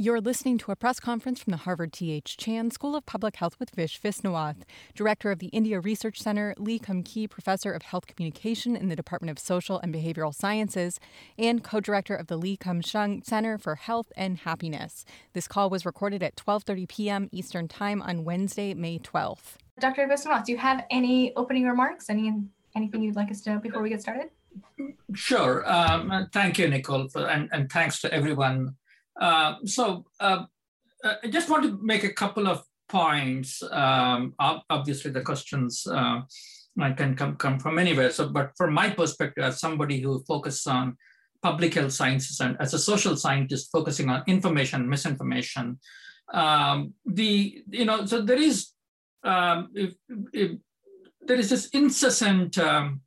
You're listening to a press conference from the Harvard T.H. Chan School of Public Health with Vish Viswanath, Director of the India Research Center, Lee Kum Kee, Professor of Health Communication in the Department of Social and Behavioral Sciences, and co-director of the Lee Kum Sheung Center for Health and Happiness. This call was recorded at 12:30 p.m. Eastern Time on Wednesday, May 12th. Dr. Viswanath, do you have any opening remarks? Any anything you'd like us to know before we get started? Sure. Um, thank you, Nicole, for, and, and thanks to everyone uh, so uh, uh, I just want to make a couple of points. Um, obviously, the questions uh, can come, come from anywhere. So, but from my perspective, as somebody who focuses on public health sciences and as a social scientist focusing on information, misinformation, um, the you know, so there is um, if, if there is this incessant um,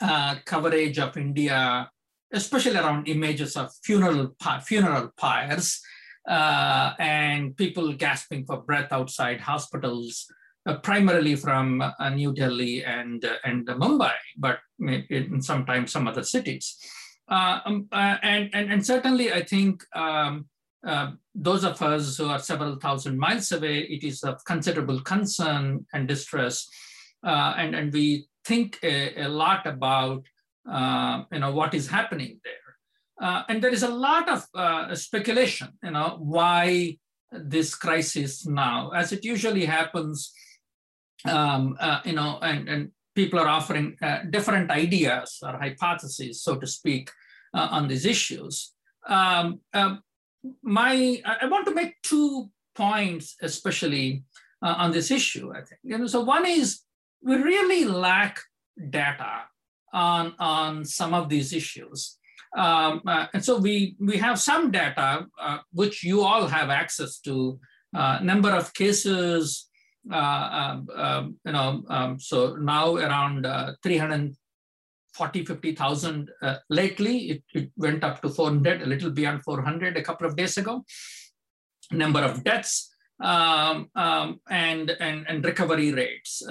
uh, coverage of India especially around images of funeral, funeral pyres uh, and people gasping for breath outside hospitals, uh, primarily from uh, New Delhi and, uh, and Mumbai, but in sometimes some other cities. Uh, um, uh, and, and, and certainly, I think um, those of us who are several thousand miles away, it is of considerable concern and distress. and, and we think a, a lot about uh, you know, what is happening there. Uh, and there is a lot of uh, speculation, you know, why this crisis now, as it usually happens, um, uh, you know, and, and people are offering uh, different ideas or hypotheses, so to speak, on these issues. Um, um, my, I want to make two points, especially on this issue, I think. You know, so one is we really lack data on, on some of these issues. Um, uh, and so we, we have some data, uh, which you all have access to, uh, number of cases, uh, um, um, you know, um, so now around uh, 340, 50,000 uh, lately, it, it went up to 400, a little beyond 400 a couple of days ago. Number of deaths um, um, and, and, and recovery rates.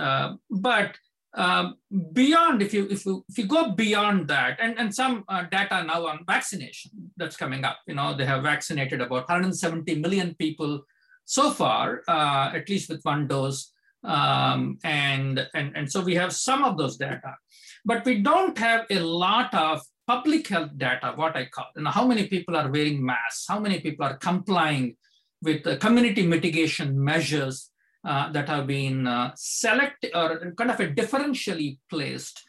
But um, beyond, if you if you if you go beyond that, and and some uh, data now on vaccination that's coming up. You know, they have vaccinated about 170 million people so far, uh, at least with one dose, um, and and and so we have some of those data, but we don't have a lot of public health data. What I call, you know, how many people are wearing masks, how many people are complying with the community mitigation measures uh, that have been uh, selected or kind of a differentially placed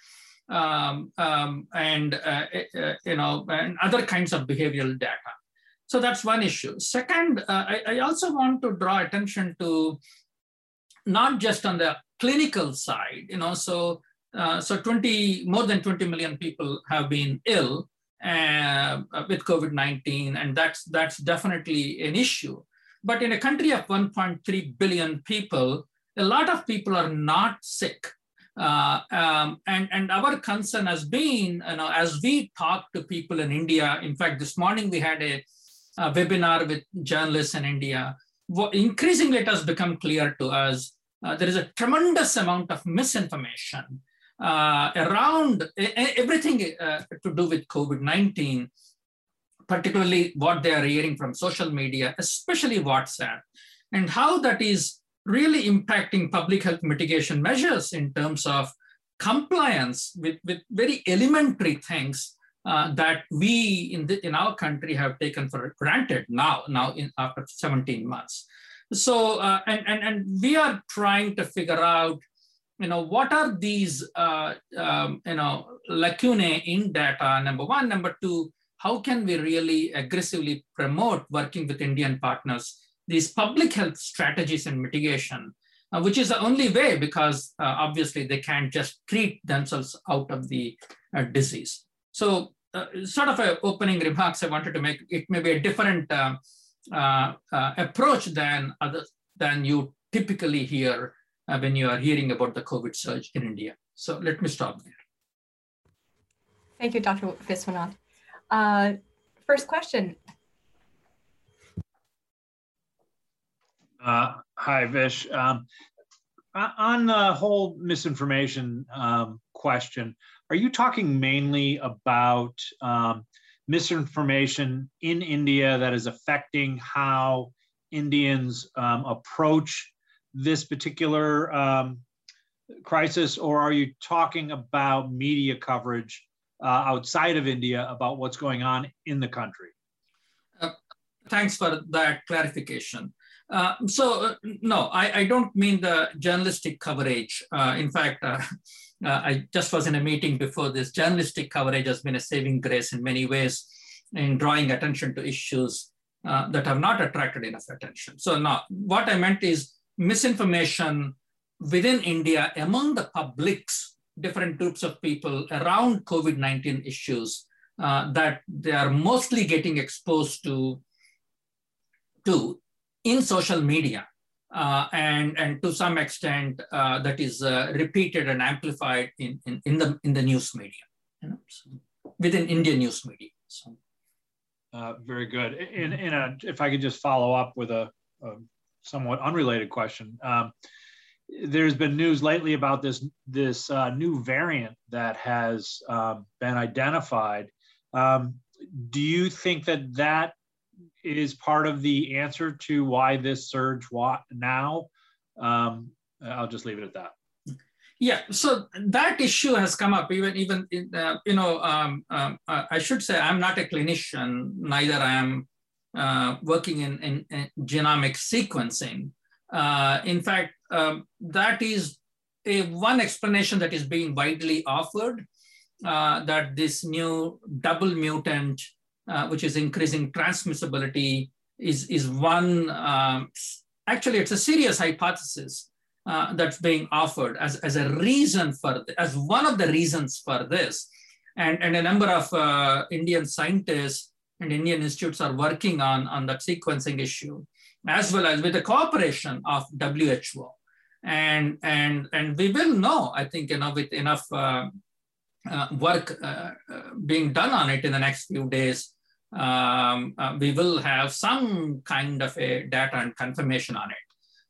um, um, and uh, uh, you know and other kinds of behavioral data. So that's one issue. Second, uh, I, I, also want to draw attention to not just on the clinical side, you know, so so 20 more than 20 million people have been ill with COVID-19, and that's that's definitely an issue. But in a country of 1.3 billion people, a lot of people are not sick. Uh, um, and, and our concern has been, you know, as we talk to people in India, in fact, this morning we had a, a webinar with journalists in India. What, increasingly, it has become clear to us uh, there is a tremendous amount of misinformation uh, around everything uh, to do with COVID 19 particularly what they are hearing from social media, especially WhatsApp, and how that is really impacting public health mitigation measures in terms of compliance with, with very elementary things uh, that we in, the, in our country have taken for granted now, now in, after 17 months. So, uh, and, and, and we are trying to figure out, you know, what are these, uh, um, you know, lacunae in data, number one. Number two, how can we really aggressively promote working with Indian partners, these public health strategies and mitigation, uh, which is the only way because uh, obviously they can't just treat themselves out of the uh, disease. So uh, sort of an opening remarks I wanted to make, it may be a different uh, uh, approach than, other, than you typically hear when you are hearing about the COVID surge in India. So let me stop there. Thank you, Dr. Viswanath. Uh, first question. Uh, hi, Vish. Um, on the whole misinformation um, question, are you talking mainly about um, misinformation in India that is affecting how Indians um, approach this particular um, crisis, or are you talking about media coverage uh, outside of India about what's going on in the country? Uh, thanks for that clarification. Uh, so, uh, no, I, I, don't mean the journalistic coverage. Uh, in fact, uh, I just was in a meeting before this. Journalistic coverage has been a saving grace in many ways in drawing attention to issues that have not attracted enough attention. So, now what I meant is misinformation within India among the publics, different groups of people around COVID-19 issues uh, that they are mostly getting exposed to, to in social media. Uh, and, and to some extent uh, that is uh, repeated and amplified in, in, in, the, in the news media, you know, so within Indian news media. So. Uh, very good. And, if I could just follow up with a, a somewhat unrelated question. Um, there's been news lately about this this uh, new variant that has uh, been identified. Um, do you think that that is part of the answer to why this surge now? Um, I'll just leave it at that. Yeah, so that issue has come up even even in, uh, you know um, um, uh, I should say I'm not a clinician, neither I am uh, working in, in, in, genomic sequencing. Uh, in fact, um, that is a one explanation that is being widely offered, uh, that this new double mutant, uh, which is increasing transmissibility, is, is one, um, actually it's a serious hypothesis uh, that's being offered as, as a reason for, as one of the reasons for this. And, and a number of uh, Indian scientists and Indian institutes are working on, on that sequencing issue, as well as with the cooperation of WHO. And, and, and we will know, I think, you know, with enough uh, uh, work uh, uh being done on it in the next few days, um, uh, we will have some kind of a data and confirmation on it.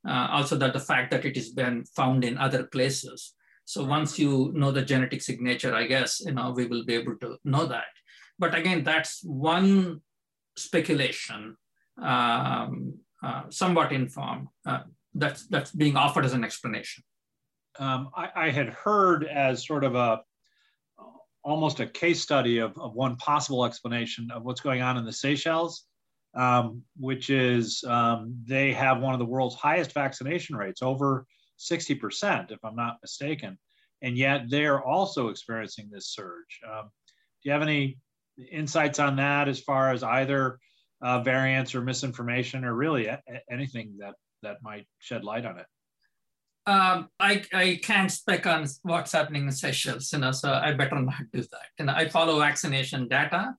Uh, also that the fact that it has been found in other places. So once you know the genetic signature, I guess, you know, we will be able to know that. But again, that's one speculation, um, somewhat informed, uh, that's, that's being offered as an explanation. Um, I, I, had heard as sort of a almost a case study of, of one possible explanation of what's going on in the Seychelles, um, which is um, they have one of the world's highest vaccination rates, over 60%, if I'm not mistaken. And yet they're also experiencing this surge. Um, do you have any insights on that as far as either uh, variants or misinformation or really a- anything that that might shed light on it um, I, I can't spec on what's happening in Seychelles, you know, so I better not do that. And I follow vaccination data,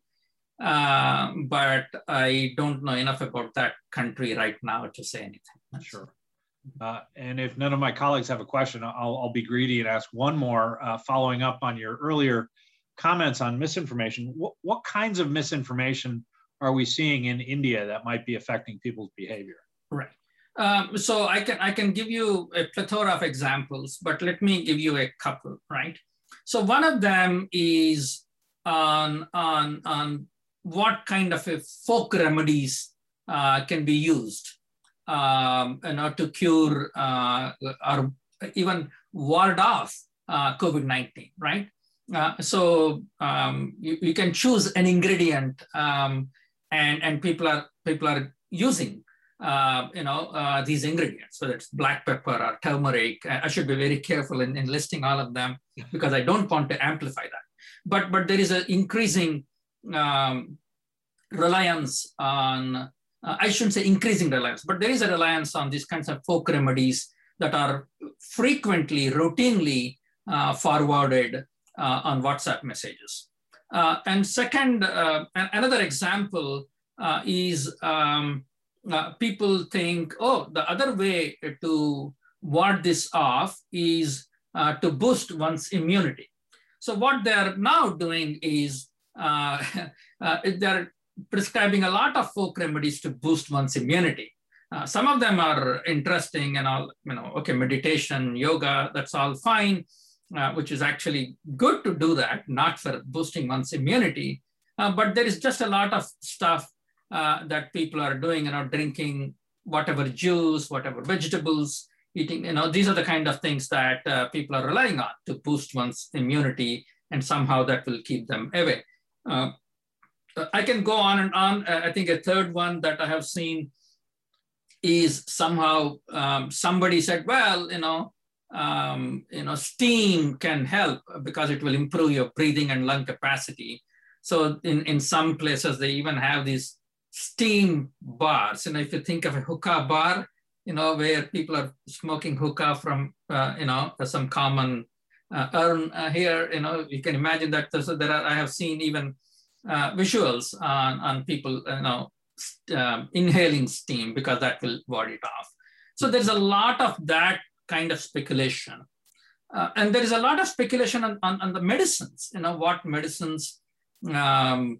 uh, but I don't know enough about that country right now to say anything. Sure. Uh, and if none of my colleagues have a question, I'll, I'll be greedy and ask one more, uh, following up on your earlier comments on misinformation. What, what kinds of misinformation are we seeing in India that might be affecting people's behavior? Right. Um, so I can I can give you a plethora of examples, but let me give you a couple. Right. So one of them is on on on what kind of a folk remedies uh, can be used, um, you know, to cure uh, or even ward off uh, COVID-19, right? Uh, so um, you, you, can choose an ingredient um, and, and people are people are using uh, you know uh, these ingredients whether it's black pepper or turmeric. I should be very careful in, in listing all of them because i don't want to amplify that. But but there is an increasing um, reliance on uh, i shouldn't say increasing reliance but there is a reliance on these kinds of folk remedies that are frequently routinely uh, forwarded uh, on WhatsApp messages. Uh, and second, uh, another example is um, people think, oh, the other way to ward this off is to boost one's immunity. So what they're now doing is uh, uh, they're prescribing a lot of folk remedies to boost one's immunity. Uh, some of them are interesting and all, you know, okay, meditation, yoga, that's all fine uh, which is actually good to do that, not for boosting one's immunity. Uh, but there is just a lot of stuff uh, that people are doing, you know, drinking whatever juice, whatever vegetables, eating, you know, these are the kind of things that uh, people are relying on to boost one's immunity, and somehow that will keep them away. Uh, I can go on and on. I think a third one that I have seen is somehow um, somebody said, well, you know, um, you know, steam can help because it will improve your breathing and lung capacity. So in, in some places, they even have these steam bars. You know, if you think of a hookah bar, you know, where people are smoking hookah from, uh, you know, some common uh, urn uh, here, you know, you can imagine that there are, I have seen even uh, visuals on, on people, you know, um, inhaling steam because that will ward it off. So there's a lot of that kind of speculation. Uh, and there is a lot of speculation on, on, on the medicines, you know, what medicines um,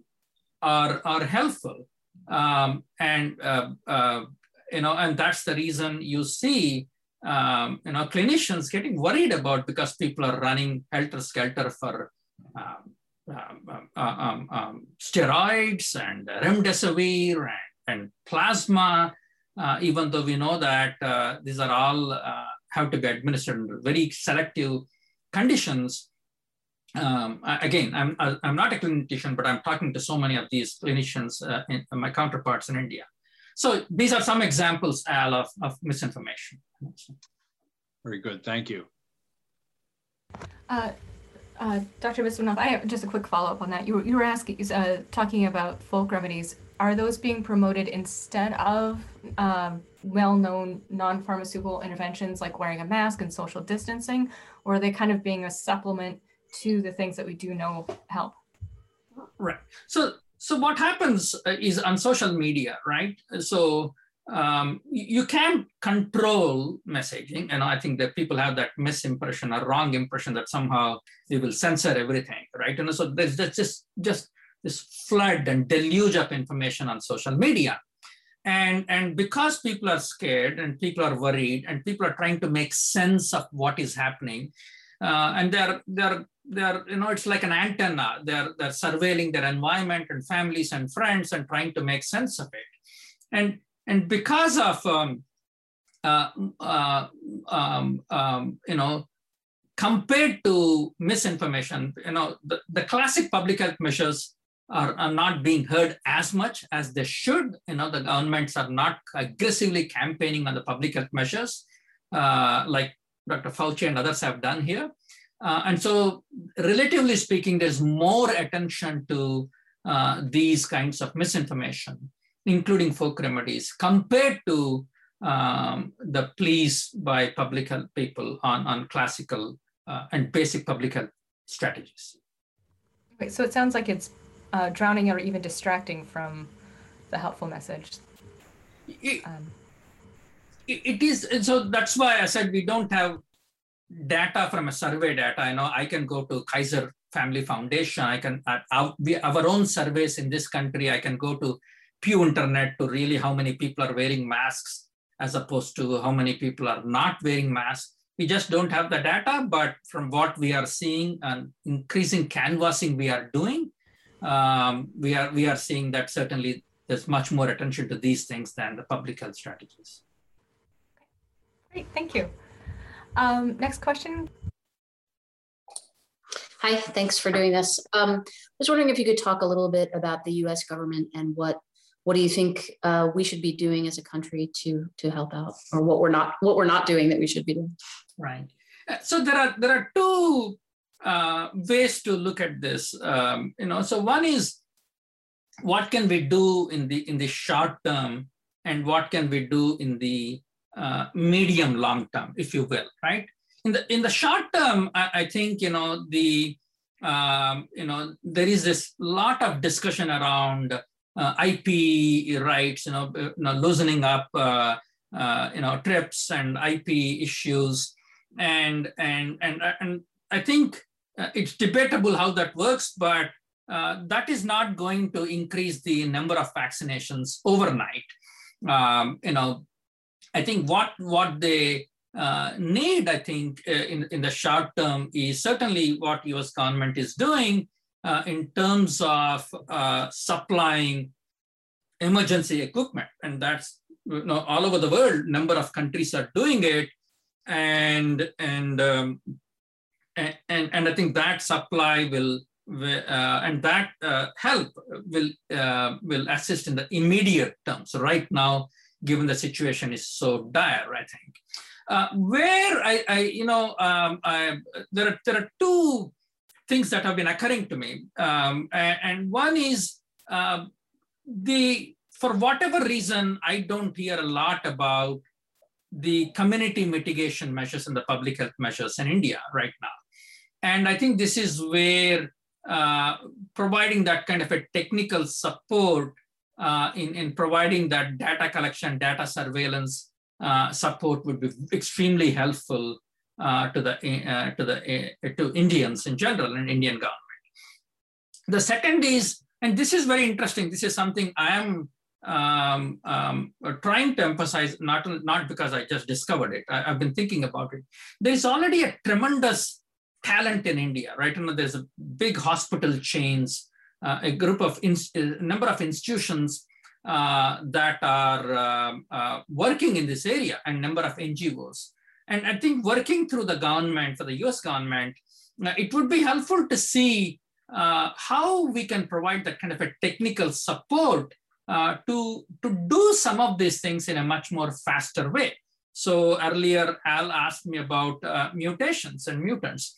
are, are helpful. Um, and, uh, uh, you know, and that's the reason you see, um, you know, clinicians getting worried about because people are running helter-skelter for um, um, um, uh, steroids and remdesivir and, and plasma, uh, even though we know that uh, these are all have to be administered under very selective conditions. Um, again, I'm, I'm not a clinician, but I'm talking to so many of these clinicians, uh, in, my counterparts in India. So these are some examples, Al, of, of misinformation. Very good, thank you. Uh, uh, Dr. Viswanath, I have just a quick follow-up on that. You were, you were asking, uh, talking about folk remedies. Are those being promoted instead of um, well-known non-pharmaceutical interventions like wearing a mask and social distancing, or are they kind of being a supplement to the things that we do know help? Right. So, so what happens uh, is on social media, right? So um, you can control messaging. And I think that people have that misimpression or wrong impression that somehow they will censor everything, right? And so there's just, just this flood and deluge of information on social media. And, and because people are scared and people are worried and people are trying to make sense of what is happening, uh, and they're, they're, they're, you know, it's like an antenna. They're, they're surveilling their environment and families and friends and trying to make sense of it. And and because of, um, uh, uh, um, um, you know, compared to misinformation, you know, the, the classic public health measures are, are not being heard as much as they should. You know, the governments are not aggressively campaigning on the public health measures uh, like Dr. Fauci and others have done here. Uh, and so, relatively speaking, there's more attention to uh, these kinds of misinformation including folk remedies, compared to um, the pleas by public health people on, on classical uh, and basic public health strategies. Okay, so it sounds like it's uh, drowning or even distracting from the helpful message. It, um, it, is, so that's why I said we don't have data from a survey data. I know I can go to Kaiser Family Foundation. I can, uh, our, our own surveys in this country, I can go to Pew Internet to really how many people are wearing masks as opposed to how many people are not wearing masks. We just don't have the data, but from what we are seeing and increasing canvassing we are doing, um, we are we are seeing that certainly there's much more attention to these things than the public health strategies. Great, thank you. Um, next question. Hi, thanks for doing this. Um, I was wondering if you could talk a little bit about the U.S. government and what what do you think uh, we should be doing as a country to to help out, or what we're not what we're not doing that we should be doing? Right. Uh, so there are there are two uh, ways to look at this. Um, you know, so one is what can we do in the in the short term, and what can we do in the uh, medium long term, if you will, right? In the in the short term, I, I think you know the um, you know there is this lot of discussion around uh, IP rights, you know, uh, you know loosening up, uh, you know, TRIPS and IP issues, and and and and I think it's debatable how that works, but uh, that is not going to increase the number of vaccinations overnight. Um, you know, I think what what they uh, need, I think, uh, in in the short term is certainly what U.S. government is doing, uh, in terms of uh, supplying emergency equipment. And that's you know, all over the world, number of countries are doing it. And, and, um, and, and I think that supply will, uh, and that uh, help will, uh, will assist in the immediate term. So right now, given the situation is so dire, I think. Uh, where I, I, you know, um, I, there, are, there are two things that have been occurring to me. Um, and, one is uh, the, for whatever reason, I don't hear a lot about the community mitigation measures and the public health measures in India right now. And I think this is where uh, providing that kind of a technical support uh, in, in providing that data collection, data surveillance uh, support would be extremely helpful uh, to the uh, to the uh, to Indians in general and Indian government. The second is, and this is very interesting. This is something I am um, um, trying to emphasize, not not because I just discovered it. I, have been thinking about it. There is already a tremendous talent in India, right? You know, there's a big hospital chains, uh, a group of a number of institutions uh, that are uh, uh, working in this area and number of NGOs. And I think working through the government, for the US government, it would be helpful to see uh, how we can provide that kind of a technical support uh, to, to do some of these things in a much more faster way. So earlier, Al asked me about uh, mutations and mutants.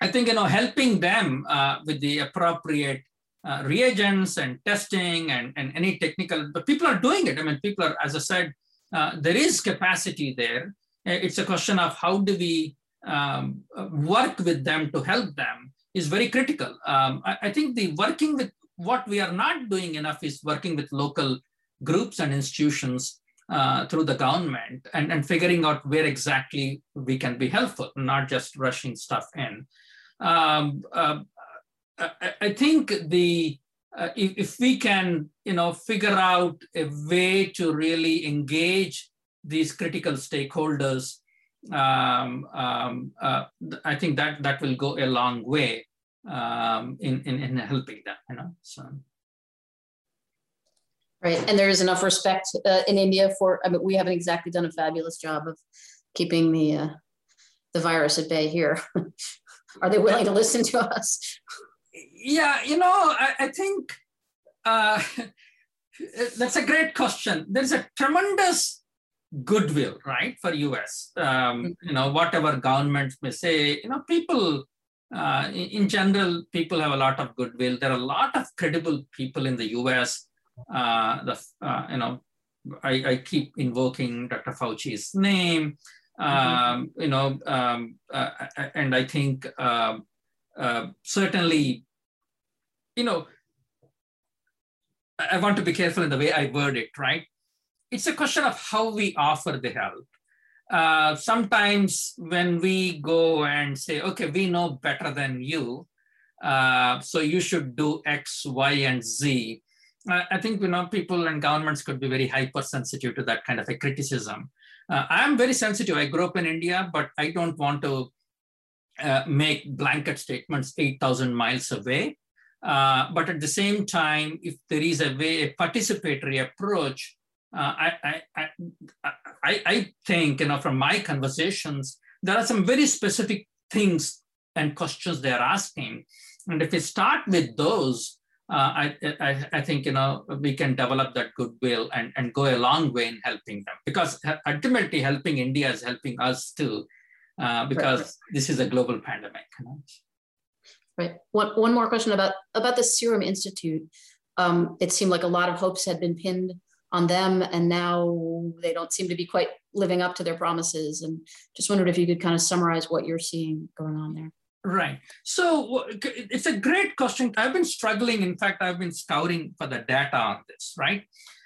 I think you know helping them with the appropriate uh, reagents and testing and, and any technical, but people are doing it. I mean, people are, as I said, uh, there is capacity there. It's a question of how do we um, work with them to help them is very critical. Um, I, I, think the working with what we are not doing enough is working with local groups and institutions uh, through the government and, and figuring out where exactly we can be helpful, not just rushing stuff in. Um, uh, I, I think the uh, if, if we can you know figure out a way to really engage these critical stakeholders um, um, uh, I think that that will go a long way um, in, in, in helping them you know so. Right and there is enough respect uh, in India for I mean we haven't exactly done a fabulous job of keeping the uh, the virus at bay here are they willing to listen to us yeah, you know, I, I think uh, that's a great question. There's a tremendous goodwill, right, for US. Um, mm-hmm. you know, whatever governments may say, you know, people, uh, in, in, general, people have a lot of goodwill. There are a lot of credible people in the US. Uh, the, uh, you know, I, I, keep invoking Dr. Fauci's name. Mm-hmm. Um, you know, um, uh, and I think um, uh, certainly you know, I want to be careful in the way I word it, right? It's a question of how we offer the help. Uh, sometimes when we go and say, okay, we know better than you, uh, so you should do X, Y, and Z. Uh, I think you know people and governments could be very hypersensitive to that kind of a criticism. Uh, I'm very sensitive. I grew up in India, but I don't want to uh, make blanket statements 8,000 miles away. Uh, but at the same time, if there is a way, a participatory approach, uh, I, I, I, I, think, you know, from my conversations, there are some very specific things and questions they're asking. And if we start with those, I, I, I, think, you know, we can develop that goodwill and, and go a long way in helping them because ultimately helping India is helping us too, uh, because right. this is a global pandemic. You know? Right. One, one more question about, about the Serum Institute. Um, it seemed like a lot of hopes had been pinned on them, and now they don't seem to be quite living up to their promises. And just wondered if you could kind of summarize what you're seeing going on there. Right. So it's a great question. I've been struggling. In fact, I've been scouring for the data on this, right?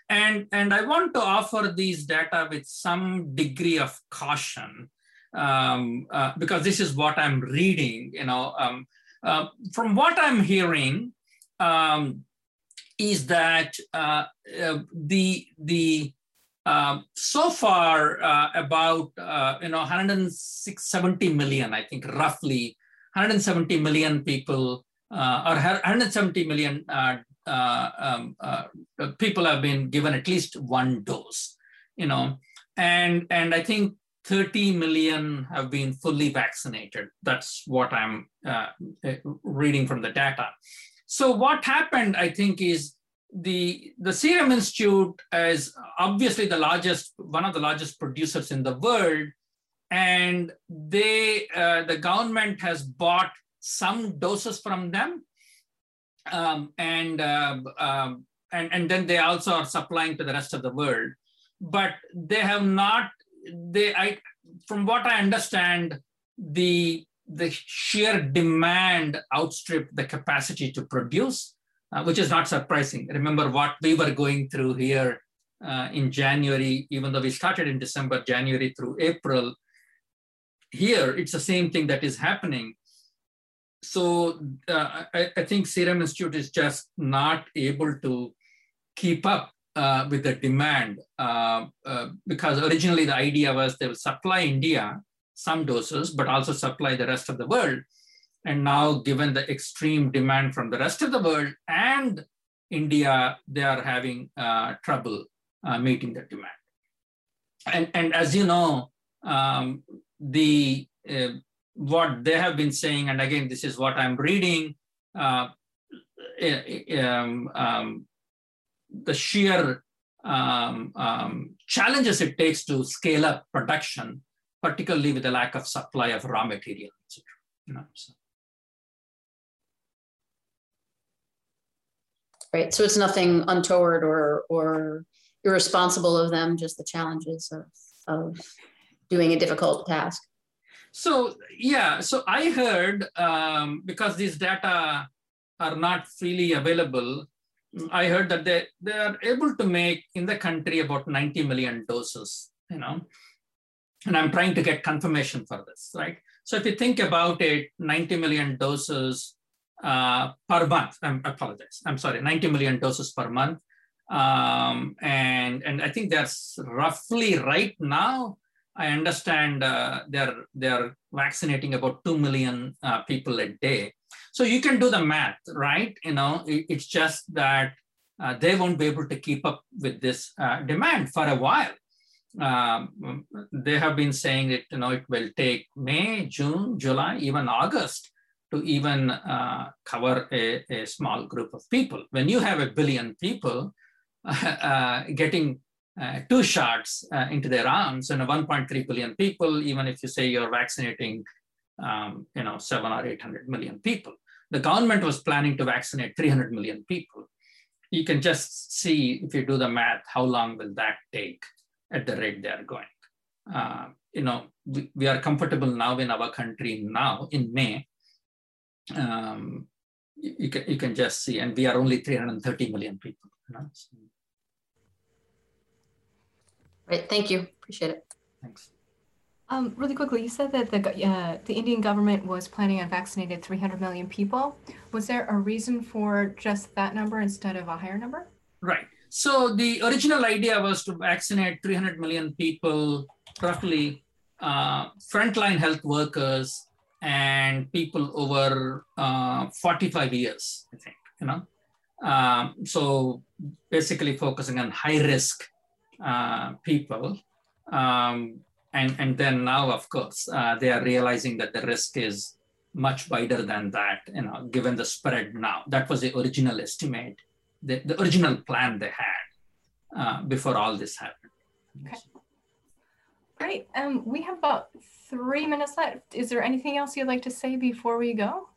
And, and I want to offer these data with some degree of caution um, uh, because this is what I'm reading. You know, um, uh, from what I'm hearing, um, is that uh, uh, the the uh, so far uh, about uh, you know 170 million, I think roughly 170 million people uh, or 170 million uh, uh, um, uh, people have been given at least one dose, you know, and and I think 30 million have been fully vaccinated. That's what I'm uh, reading from the data. So what happened, I think, is the the Serum Institute is obviously the largest, one of the largest producers in the world, and they uh, the government has bought some doses from them, um, and uh, um, and and then they also are supplying to the rest of the world, but they have not. They I from what I understand, the the sheer demand outstripped the capacity to produce, uh, which is not surprising. Remember what we were going through here uh, in January, even though we started in December, January through April. Here, it's the same thing that is happening so uh, I, I, think Serum Institute is just not able to keep up uh, with the demand uh, uh, because originally the idea was they will supply India some doses, but also supply the rest of the world. And now, given the extreme demand from the rest of the world and India, they are having uh, trouble uh, meeting the demand. And, and as you know, um, the what they have been saying, and again, this is what I'm reading, uh, um, um, the sheer um, um, challenges it takes to scale up production, particularly with the lack of supply of raw material, etc. You know, so. Right. So it's nothing untoward or or irresponsible of them, just the challenges of of doing a difficult task. So yeah, so I heard um, because these data are not freely available, I heard that they, they are able to make in the country about 90 million doses, you know, and I'm trying to get confirmation for this, right? So if you think about it, 90 million doses uh, per month, I apologize, I'm sorry, 90 million doses per month. Um, and, and I think that's roughly right now, I understand uh, they're they're vaccinating about two million uh, people a day. So you can do the math, right? You know, it, it's just that uh, they won't be able to keep up with this uh, demand for a while. Um, they have been saying you know it will take May, June, July, even August to even uh, cover a, a, small group of people. When you have a billion people uh, getting uh, two shots uh, into their arms and 1.3 billion people, even if you say you're vaccinating, um, you know, seven or 800 million people. The government was planning to vaccinate 300 million people. You can just see if you do the math, how long will that take at the rate they're going. Uh, you know, we, we, are comfortable now in our country now in May. Um, you, you, can, you can just see, and we are only 330 million people. You know? so, Right. Thank you. Appreciate it. Thanks. Um, really quickly, you said that the uh, the Indian government was planning on vaccinating 300 million people. Was there a reason for just that number instead of a higher number? Right. So the original idea was to vaccinate 300 million people, roughly uh, frontline health workers and people over uh, 45 years, I think. You know, um, so basically focusing on high risk uh, people. Um, and, and then now, of course, uh, they are realizing that the risk is much wider than that, you know, given the spread now. That was the original estimate, the, the original plan they had uh, before all this happened. Okay. Great. Um, we have about three minutes left. Is there anything else you'd like to say before we go?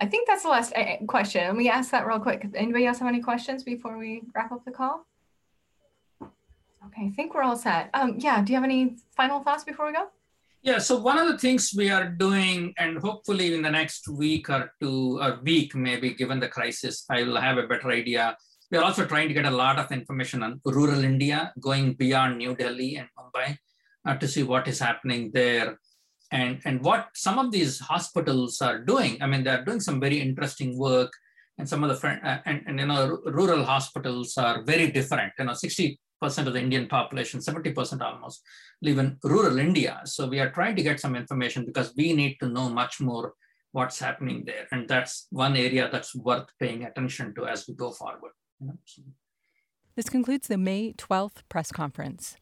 I think that's the last uh, question. Let me ask that real quick. Anybody else have any questions before we wrap up the call? I think we're all set. Um, yeah, do you have any final thoughts before we go? Yeah, so one of the things we are doing, and hopefully in the next week or two, or week maybe, given the crisis, I will have a better idea. We are also trying to get a lot of information on rural India, going beyond New Delhi and Mumbai uh, to see what is happening there and, and what some of these hospitals are doing. I mean, they're doing some very interesting work and some of the, uh, and, and, you know, rural hospitals are very different. You know, 60 percent of the Indian population, 70% almost, live in rural India. So we are trying to get some information because we need to know much more what's happening there. And that's one area that's worth paying attention to as we go forward. This concludes the May 12th press conference.